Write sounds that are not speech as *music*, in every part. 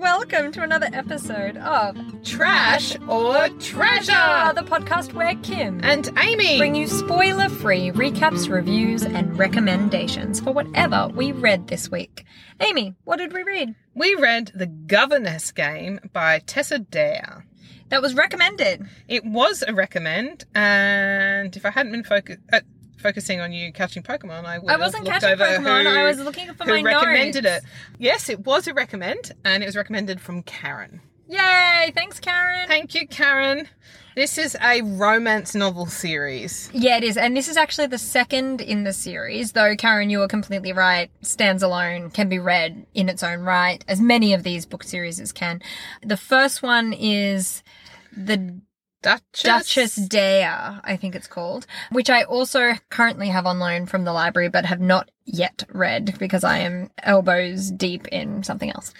welcome to another episode of Trash or Treasure! the podcast where Kim And Aimee! bring you spoiler-free recaps, reviews, and recommendations for whatever we read this week. Aimee, what did we read? we read The Governess Game by Tessa Dare. That was recommended. It was a recommend, and if I hadn't been focused. uh, focusing on you catching Pokemon, I would I wasn't catching over Pokemon. Who, I was looking for who my recommended notes. it. Yes, it was a recommend, and it was recommended from Karen. Yay! Thanks, Karen. Thank you, Karen. This is a romance novel series. Yeah, it is. And this is actually the second in the series, though, Karen, you are completely right. Stands alone, can be read in its own right, as many of these book series can. The first one is The Duchess. Duchess Dare, I think it's called, which I also currently have on loan from the library, but have not yet read because I am elbows deep in something else.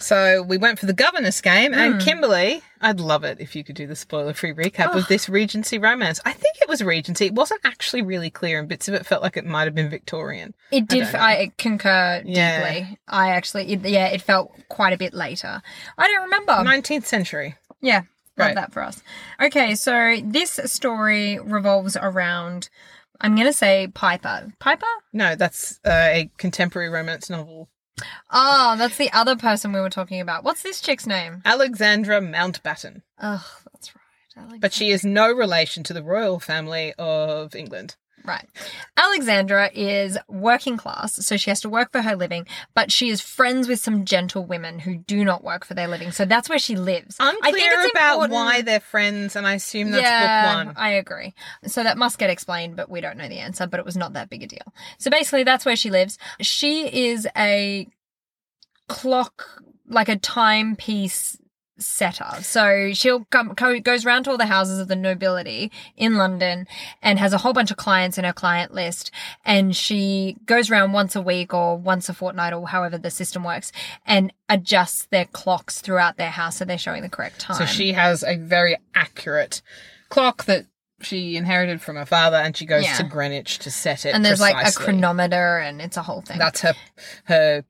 So we went for the governess game, Hmm. and Kimberly, I'd love it if you could do the spoiler-free recap of this Regency romance. I think it was Regency. It wasn't actually really clear, and bits of it felt like it might have been Victorian. It did. don't. I, concur Yeah. deeply. I actually, it, yeah, it felt quite a bit later. I don't remember. Nineteenth century. Yeah, love Right. that for us. Okay, so this story revolves around, I'm going to say Piper. Piper? No, that's uh, a contemporary romance novel. Oh, that's the other person we were talking about. What's this chick's name? Alexandra Mountbatten, Oh, that's right. Like but she is no relation to the royal family of England. Right. Alexandra is working class, so she has to work for her living, but she is friends with some gentle women who do not work for their living. So that's where she lives. I think Unclear it's about important- why they're friends, and I assume that's yeah, book one. I agree. So that must get explained, but we don't know the answer, but it was not that big a deal. So basically, that's where she lives. She is a clock, like a timepiece setter. So she'll come, co- goes around to all the houses of the nobility in London and has a whole bunch of clients in her client list. And she goes around once a week or once a fortnight or however the system works and adjusts their clocks throughout their house so they're showing the correct time. So she has a very accurate clock that she inherited from her father, and she goes Yeah. to Greenwich to set it. and there's like a chronometer and it's a whole thing That's her her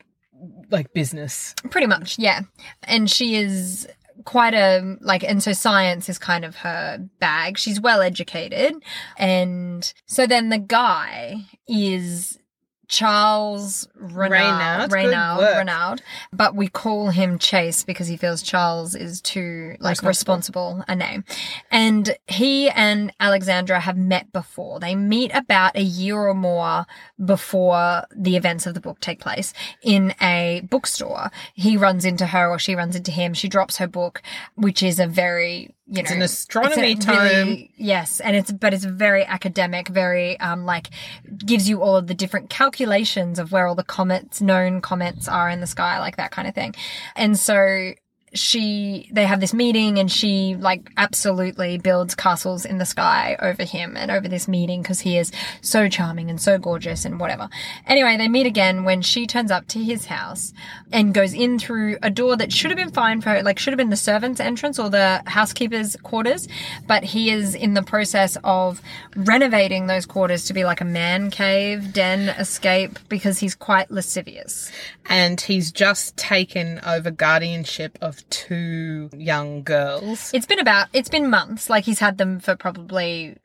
like business. pretty much yeah and she is quite a like and so science is kind of her bag. She's well educated. And so then the guy is Charles Reynaud, Reynaud. Reynaud, but we call him Chase because he feels Charles is too like Responsible. responsible a name. And he and Alexandra have met before. They meet about a year or more before the events of the book take place in a bookstore. He runs into her or she runs into him. She drops her book, which is a very you It's an astronomy it's a tome. really- yes, and it's but it's very academic, very um like gives you all of the different calculations of where all the comets, known comets are in the sky, like that kind of thing. And so she they have this meeting and she like absolutely builds castles in the sky over him and over this meeting because he is so charming and so gorgeous and whatever. Anyway, they meet again when she turns up to his house and goes in through a door that should have been fine for her, like should have been the servant's entrance or the housekeeper's quarters, but he is in the process of renovating those quarters to be like a man cave, den, escape because he's quite lascivious. And he's just taken over guardianship of two young girls. It's been about it's been months. Like he's had them for probably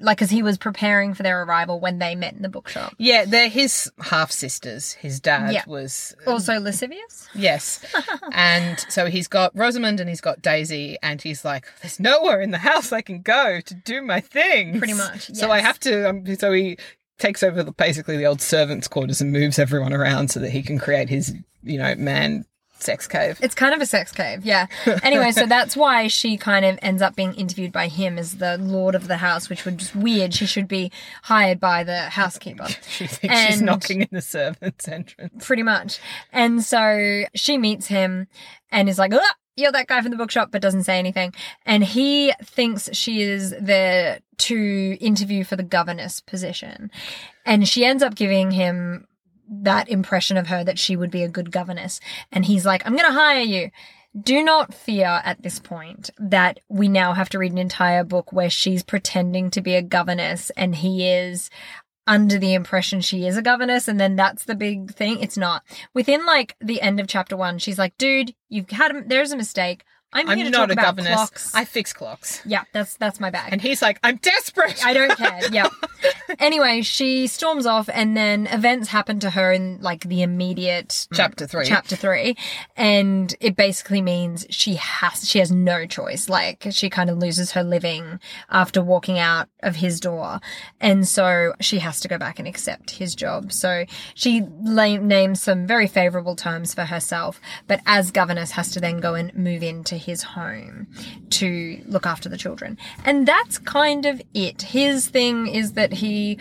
like because he was preparing for their arrival when they met in the bookshop. Yeah, they're his half sisters. His dad Yeah. was Also lascivious. Yes. *laughs* and so he's got Rosamond and he's got Daisy, and he's like, there's nowhere in the house I can go to do my thing." Pretty much, So I have to, um, so he takes over the, basically the old servants' quarters and moves everyone around so that he can create his, you know, man sex cave. It's kind of a sex cave, yeah. Anyway, so *laughs* that's why she kind of ends up being interviewed by him as the lord of the house, which would just weird. She should be hired by the housekeeper. *laughs* She thinks she's knocking in the servants' entrance. pretty much. And so she meets him and is like, "Ah, you're that guy from the bookshop, but doesn't say anything. And he thinks she is there to interview for the governess position. And she ends up giving him that impression of her that she would be a good governess. And he's like, I'm going to hire you. Do not fear at this point that we now have to read an entire book where she's pretending to be a governess and he is under the impression she is a governess and then that's the big thing. It's not. Within like the end of chapter one, she's like, dude, you've had, a, there's a mistake. I'm, I'm here to not talk a about governess. clocks. I fix clocks. yeah, that's, that's my bag. And he's like, I'm desperate. I don't care. *laughs* Yeah. anyway, she storms off and then events happen to her in like the immediate mm, Chapter three. chapter 3 and it basically means she has she has no choice like she kind of loses her living after walking out of his door and so she has to go back and accept his job so she la- names some very favorable terms for herself but as governess has to then go and move into his home to look after the children and that's kind of it his thing is that he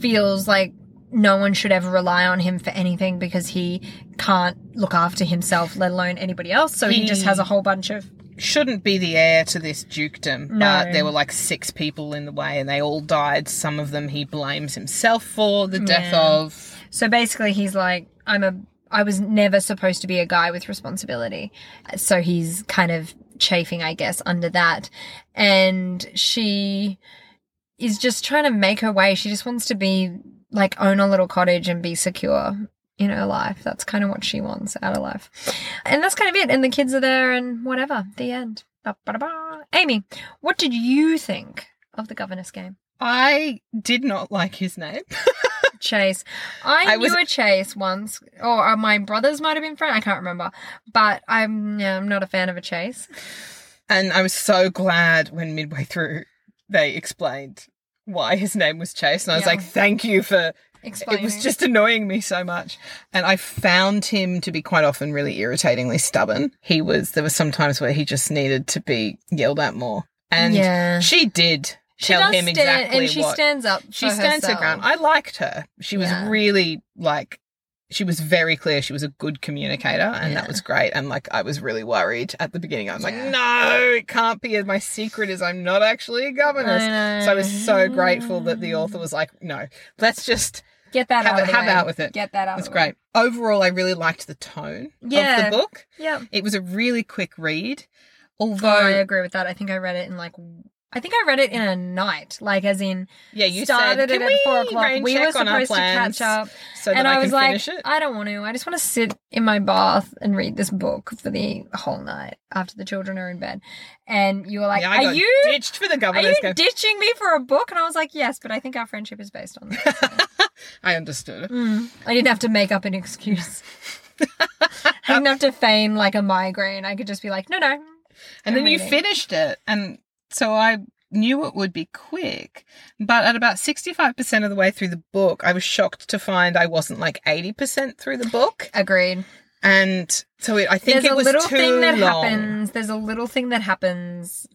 feels like no one should ever rely on him for anything because he can't look after himself, let alone anybody else. So he, He- just has a whole bunch of Shouldn't be the heir to this dukedom, No. but there were like six people in the way and they all died. Some of them he blames himself for the death Yeah. of. So basically, he's like, I'm a, I was never supposed to be a guy with responsibility. So he's kind of chafing, I guess, under that. And she is just trying to make her way. She just wants to be like, own a little cottage and be secure in her life. That's kind of what she wants out of life. And that's kind of it. And the kids are there and whatever. The end. Ba-ba-da-ba. Aimee, what did you think of the governess game? I did not like his name. *laughs* Chase. I, I knew was- a Chase once, or uh, my brothers might have been friends. I can't remember, but I'm yeah, I'm not a fan of a Chase. And I was so glad when midway through they explained why his name was Chase. And I was Yeah. like, thank you for Explain. It was just annoying me so much. And I found him to be quite often really irritatingly stubborn. He was, there were some times where he just needed to be yelled at more. And Yeah. she did tell does him exactly and she what. stands up. she stands her herself. ground. I liked her. She was Yeah. really like, she was very clear. She was a good communicator, and Yeah. that was great. And like, I was really worried at the beginning. I was like, no, it can't be. My secret is I'm not actually a governess. I So I was so grateful that the author was like, no, let's just Get that have, out it, have out with it. Get that out. Way. great. Overall, I really liked the tone Yeah. of the book. yeah It was a really quick read. Oh, I agree with that. I think I read it in like. I think I read it in a night, like as in yeah, you started said, it at four o'clock. We were check on our supposed to catch up, so that and I, I, was like? I don't want to. I just want to sit in my bath and read this book for the whole night after the children are in bed. And you were like, yeah, "Are you ditched for the are governess. you Go- ditching me for a book?" And I was like, "Yes, but I think our friendship is based on this." *laughs* I understood. Mm. I didn't have to make up an excuse. I didn't have to feign like a migraine. I could just be like, "No, no." And then you finished it, and so I knew it would be quick. But at about sixty-five percent of the way through the book, I was shocked to find I wasn't like eighty percent through the book, Agreed. and so it, I think There's it was a little too thing that long. happens. There's a little thing that happens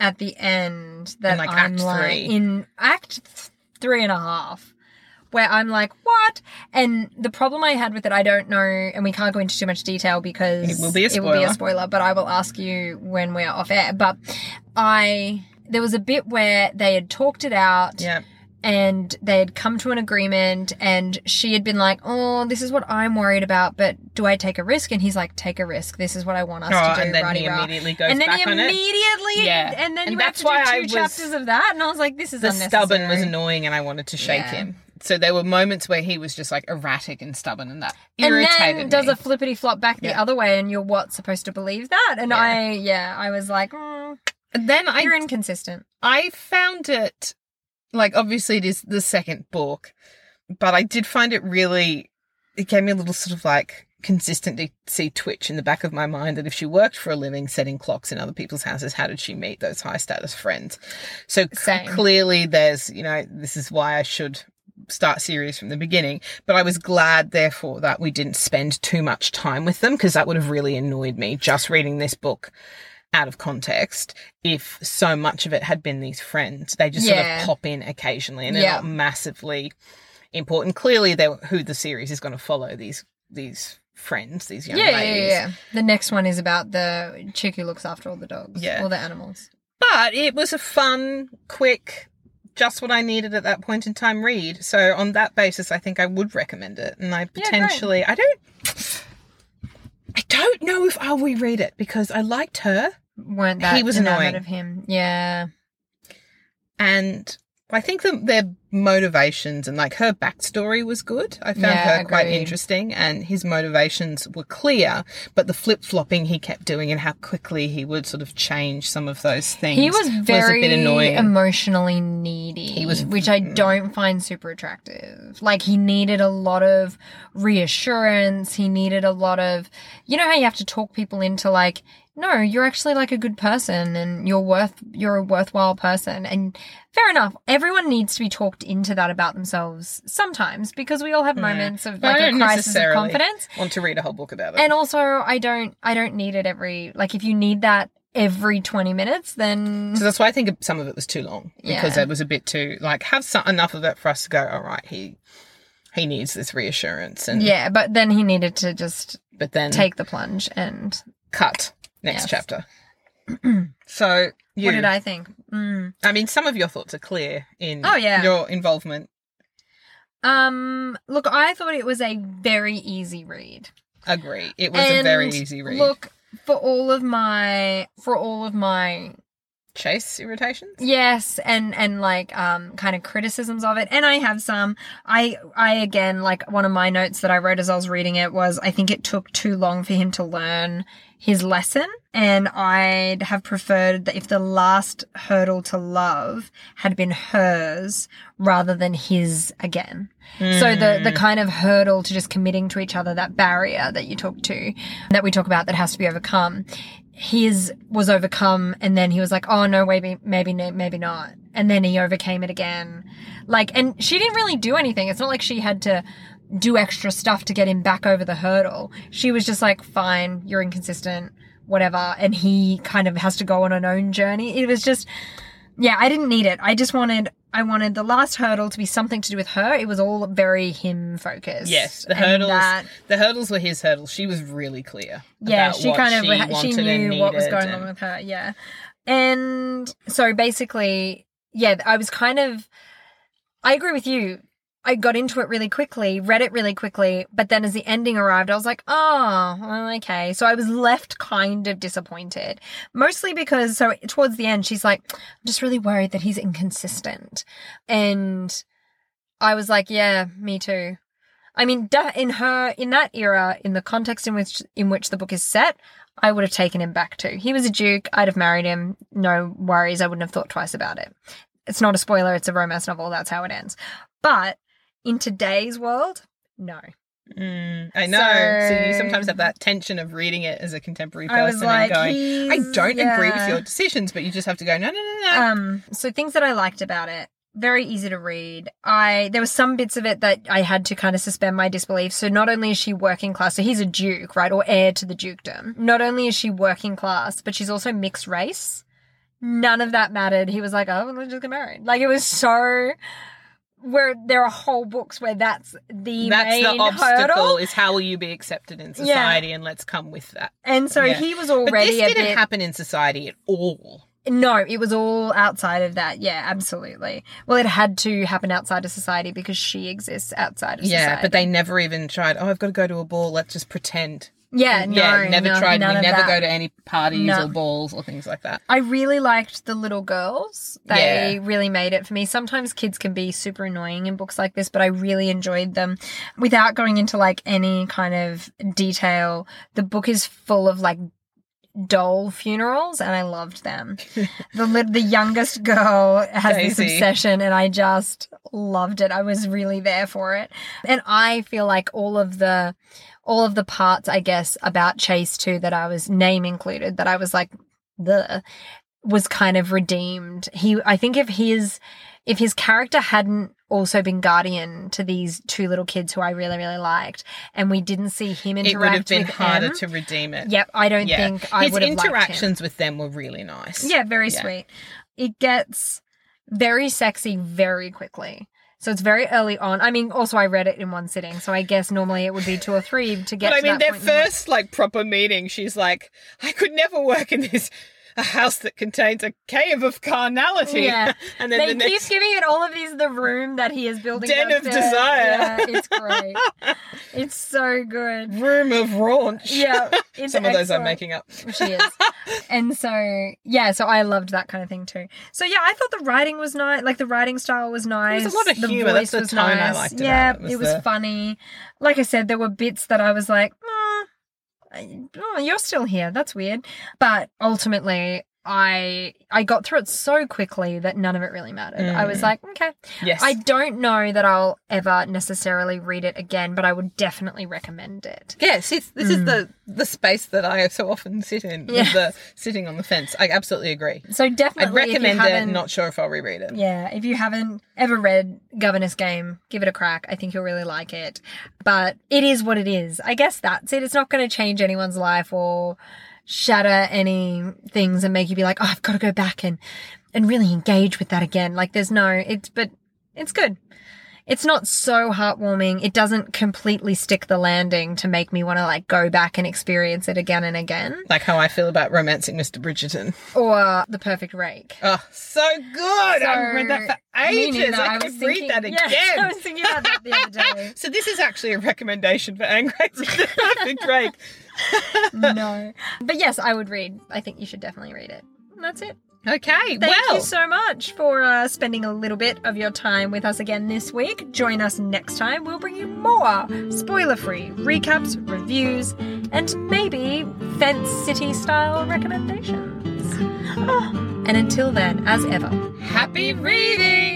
at the end that In, like, I'm Act like three. in Act th- three and a half, where I'm like, what? And the problem I had with it, I don't know, and we can't go into too much detail because It will be a will be a spoiler. spoiler, but I will ask you when we're off air. But I. There was a bit where they had talked it out Yeah, and they had come to an agreement and she had been like oh this is what i'm worried about but do i take a risk and he's like take a risk this is what i want us Oh, to do and then he immediately goes and then back he on it. immediately Yeah. and then And you have that's to do two I was- chapters of that and i was like this is the stubborn was annoying and I wanted to shake Yeah. him. So there were moments where he was just like erratic and stubborn and that irritated and then does me. a flippity flop back the Yeah. other way and you're what supposed to believe that and Yeah. i yeah i was like mm, and then I you're inconsistent I found it like obviously it is the second book, but I did find it really it gave me a little sort of like consistency twitch in the back of my mind that if she worked for a living setting clocks in other people's houses, how did she meet those high status friends? So c- clearly there's, you know, this is why I should start series from the beginning, but I was glad therefore that we didn't spend too much time with them because that would have really annoyed me just reading this book out of context if so much of it had been these friends. They just Yeah. sort of pop in occasionally and they're Yeah. not massively important. Clearly they're who the series is going to follow these these friends, these young yeah, yeah, ladies. yeah, yeah. The next one is about the chick who looks after all the dogs, Yeah. all the animals. But it was a fun, quick, just what I needed at that point in time read. So on that basis, I think I would recommend it. And I potentially, I don't, I don't know if I'll reread it because I liked her Weren't that He was annoying. of him? Yeah, and I think that their motivations and like her backstory was good. I found Yeah, her quite interesting and his motivations were clear, but the flip flopping he kept doing and how quickly he would sort of change some of those things He was very a bit annoying. emotionally needy. He was- which I mm. don't find super attractive. Like he needed a lot of reassurance. He needed a lot of, you know how you have to talk people into like, no, you're actually like a good person and you're worth, you're a worthwhile person. And fair enough. Everyone needs to be talked into that about themselves sometimes because we all have hmm. moments of But I like a crisis of confidence. Want to read a whole book about it? And also, I don't, I don't need it every, like, if you need that every 20 minutes, then so that's why I think some of it was too long because Yeah. it was a bit too like have some, enough of it for us to go. All right, he he needs this reassurance, and yeah, but then he needed to just but then take the plunge. And cut next Yes. chapter. *clears throat* so you, what did I think? Mm. I mean, some of your thoughts are clear in Oh, yeah. your involvement. Um, look, I thought it was a very easy read. Agree, it was a very easy read. Look, for all of my, for all of my Chase irritations. Yes, and and like um kind of criticisms of it. And I have some. I I again like one of my notes that I wrote as I was reading it was I think it took too long for him to learn his lesson and I'd have preferred that if the last hurdle to love had been hers rather than his again. So the the kind of hurdle to just committing to each other, that barrier that you talk to, that we talk about that has to be overcome, his was overcome, and then he was like, "Oh no, maybe maybe maybe not," and then he overcame it again. Like, and she didn't really do anything. It's not like she had to do extra stuff to get him back over the hurdle. She was just like, "Fine, you're inconsistent." Whatever, and he kind of has to go on an own journey. It was just, yeah, I didn't need it. I just wanted I wanted the last hurdle to be something to do with her. It was all very him focused. Yes, the hurdles. that- the hurdles were his hurdles. She was really clear. yeah, about she what kind of she, she, knew what was going and- on with her. Yeah, and so basically, yeah, I was kind of. I agree with you. I got into it really quickly, read it really quickly, but then as the ending arrived, I was like, oh, okay. So I was left kind of disappointed. Mostly because, so towards the end, she's like, I'm just really worried that he's inconsistent. And I was like, yeah, me too. I mean, in her, in that era, in the context in which, in which the book is set, I would have taken him back too. He was a duke. I'd have married him. No worries. I wouldn't have thought twice about it. It's not a spoiler. It's a romance novel. That's how it ends. But in today's world, no. Mm, I know. So, you sometimes have that tension of reading it as a contemporary person like, and going, I don't agree with your decisions, but you just have to go, no, no, no, no. Um, so things that I liked about it, very easy to read. I there were some bits of it that I had to kind of suspend my disbelief. So not only is she working class, so he's a duke, right, or heir to the dukedom. Not only is she working class, but she's also mixed race. None of that mattered. He was like, "Oh, let's just get married." Like it was so. Where there are whole books where that's the That's main the obstacle hurdle, is how will you be accepted in society and let's come with that. and so Yeah. he was already But this didn't bit. happen in society at all. No, it was all outside of that. Yeah, absolutely. Well, it had to happen outside of society because she exists outside of society. Yeah, but they never even tried, oh, I've got to go to a ball, let's just pretend. Yeah, no, yeah, never no, tried. We never go to any parties No. or balls or things like that. I really liked the little girls. They Yeah. really made it for me. Sometimes kids can be super annoying in books like this, but I really enjoyed them. Without going into like any kind of detail, the book is full of like doll funerals and I loved them. *laughs* the lit- the youngest girl has this obsession and I just loved it. I was really there for it. And I feel like all of the all of the parts I guess about Chase too that I was name included that I was like the was kind of redeemed. He I think if his if his character hadn't also been guardian to these two little kids who I really really liked and we didn't see him interact It would have been harder them, to redeem it. Yep, I don't Yeah. think I His would have liked him. interactions with them were really nice. Yeah, very Yeah. sweet. It gets very sexy very quickly. So it's very early on. I mean, also I read it in one sitting, so I guess normally it would be two or three to get. But I mean, their point in the book. first like proper meeting, she's like, "I could never work in this. A house that contains a cave of carnality. Yeah. *laughs* and then They the keep next giving it all of these the room that he is building. Den of desire. Yeah, it's great. *laughs* it's so good. room of raunch. Yeah, *laughs* it's Some of those I'm making up. She is. and so, yeah, so I loved that kind of thing too. So, yeah, I thought the writing was nice. Like, the writing style was nice. was a lot of the humour. That's the was tone I liked yeah, it, was it was the- funny. Like I said, there were bits that I was like, "Ah, oh, you're still here. That's weird. But ultimately, I I got through it so quickly that none of it really mattered. I was Mm. like, okay. Yes. I don't know that I'll ever necessarily read it again, but I would definitely recommend it. Yes, it's, this is the the space that I so often sit in, Mm. With the sitting on the fence. I absolutely agree. So definitely, I'd recommend it. Not sure if I'll reread it. Yeah, if you haven't ever read Governess Game, give it a crack. I think you'll really like it. But it is what it is. I guess that's it. It's not going to change anyone's life or shatter any things and make you be like, oh, I've got to go back and and really engage with that again. Like there's no, it's but it's good. It's not so heartwarming. It doesn't completely stick the landing to make me want to like go back and experience it again and again. Like how I feel about romancing Mr. Bridgerton. Or The Perfect Rake. Oh, so good! So, I've read that for ages. I, was could read that again. Yes, I was thinking about that the other day. *laughs* so this is actually a recommendation for Grace *laughs* the Perfect Rake. No. But yes, I would read. I think you should definitely read it. And that's it. Okay, Thank well, you so much for uh, spending a little bit of your time with us again this week. Join us next time. We'll bring you more spoiler free recaps, reviews, and maybe Fence City style recommendations. Ah, and until then, as ever, happy reading!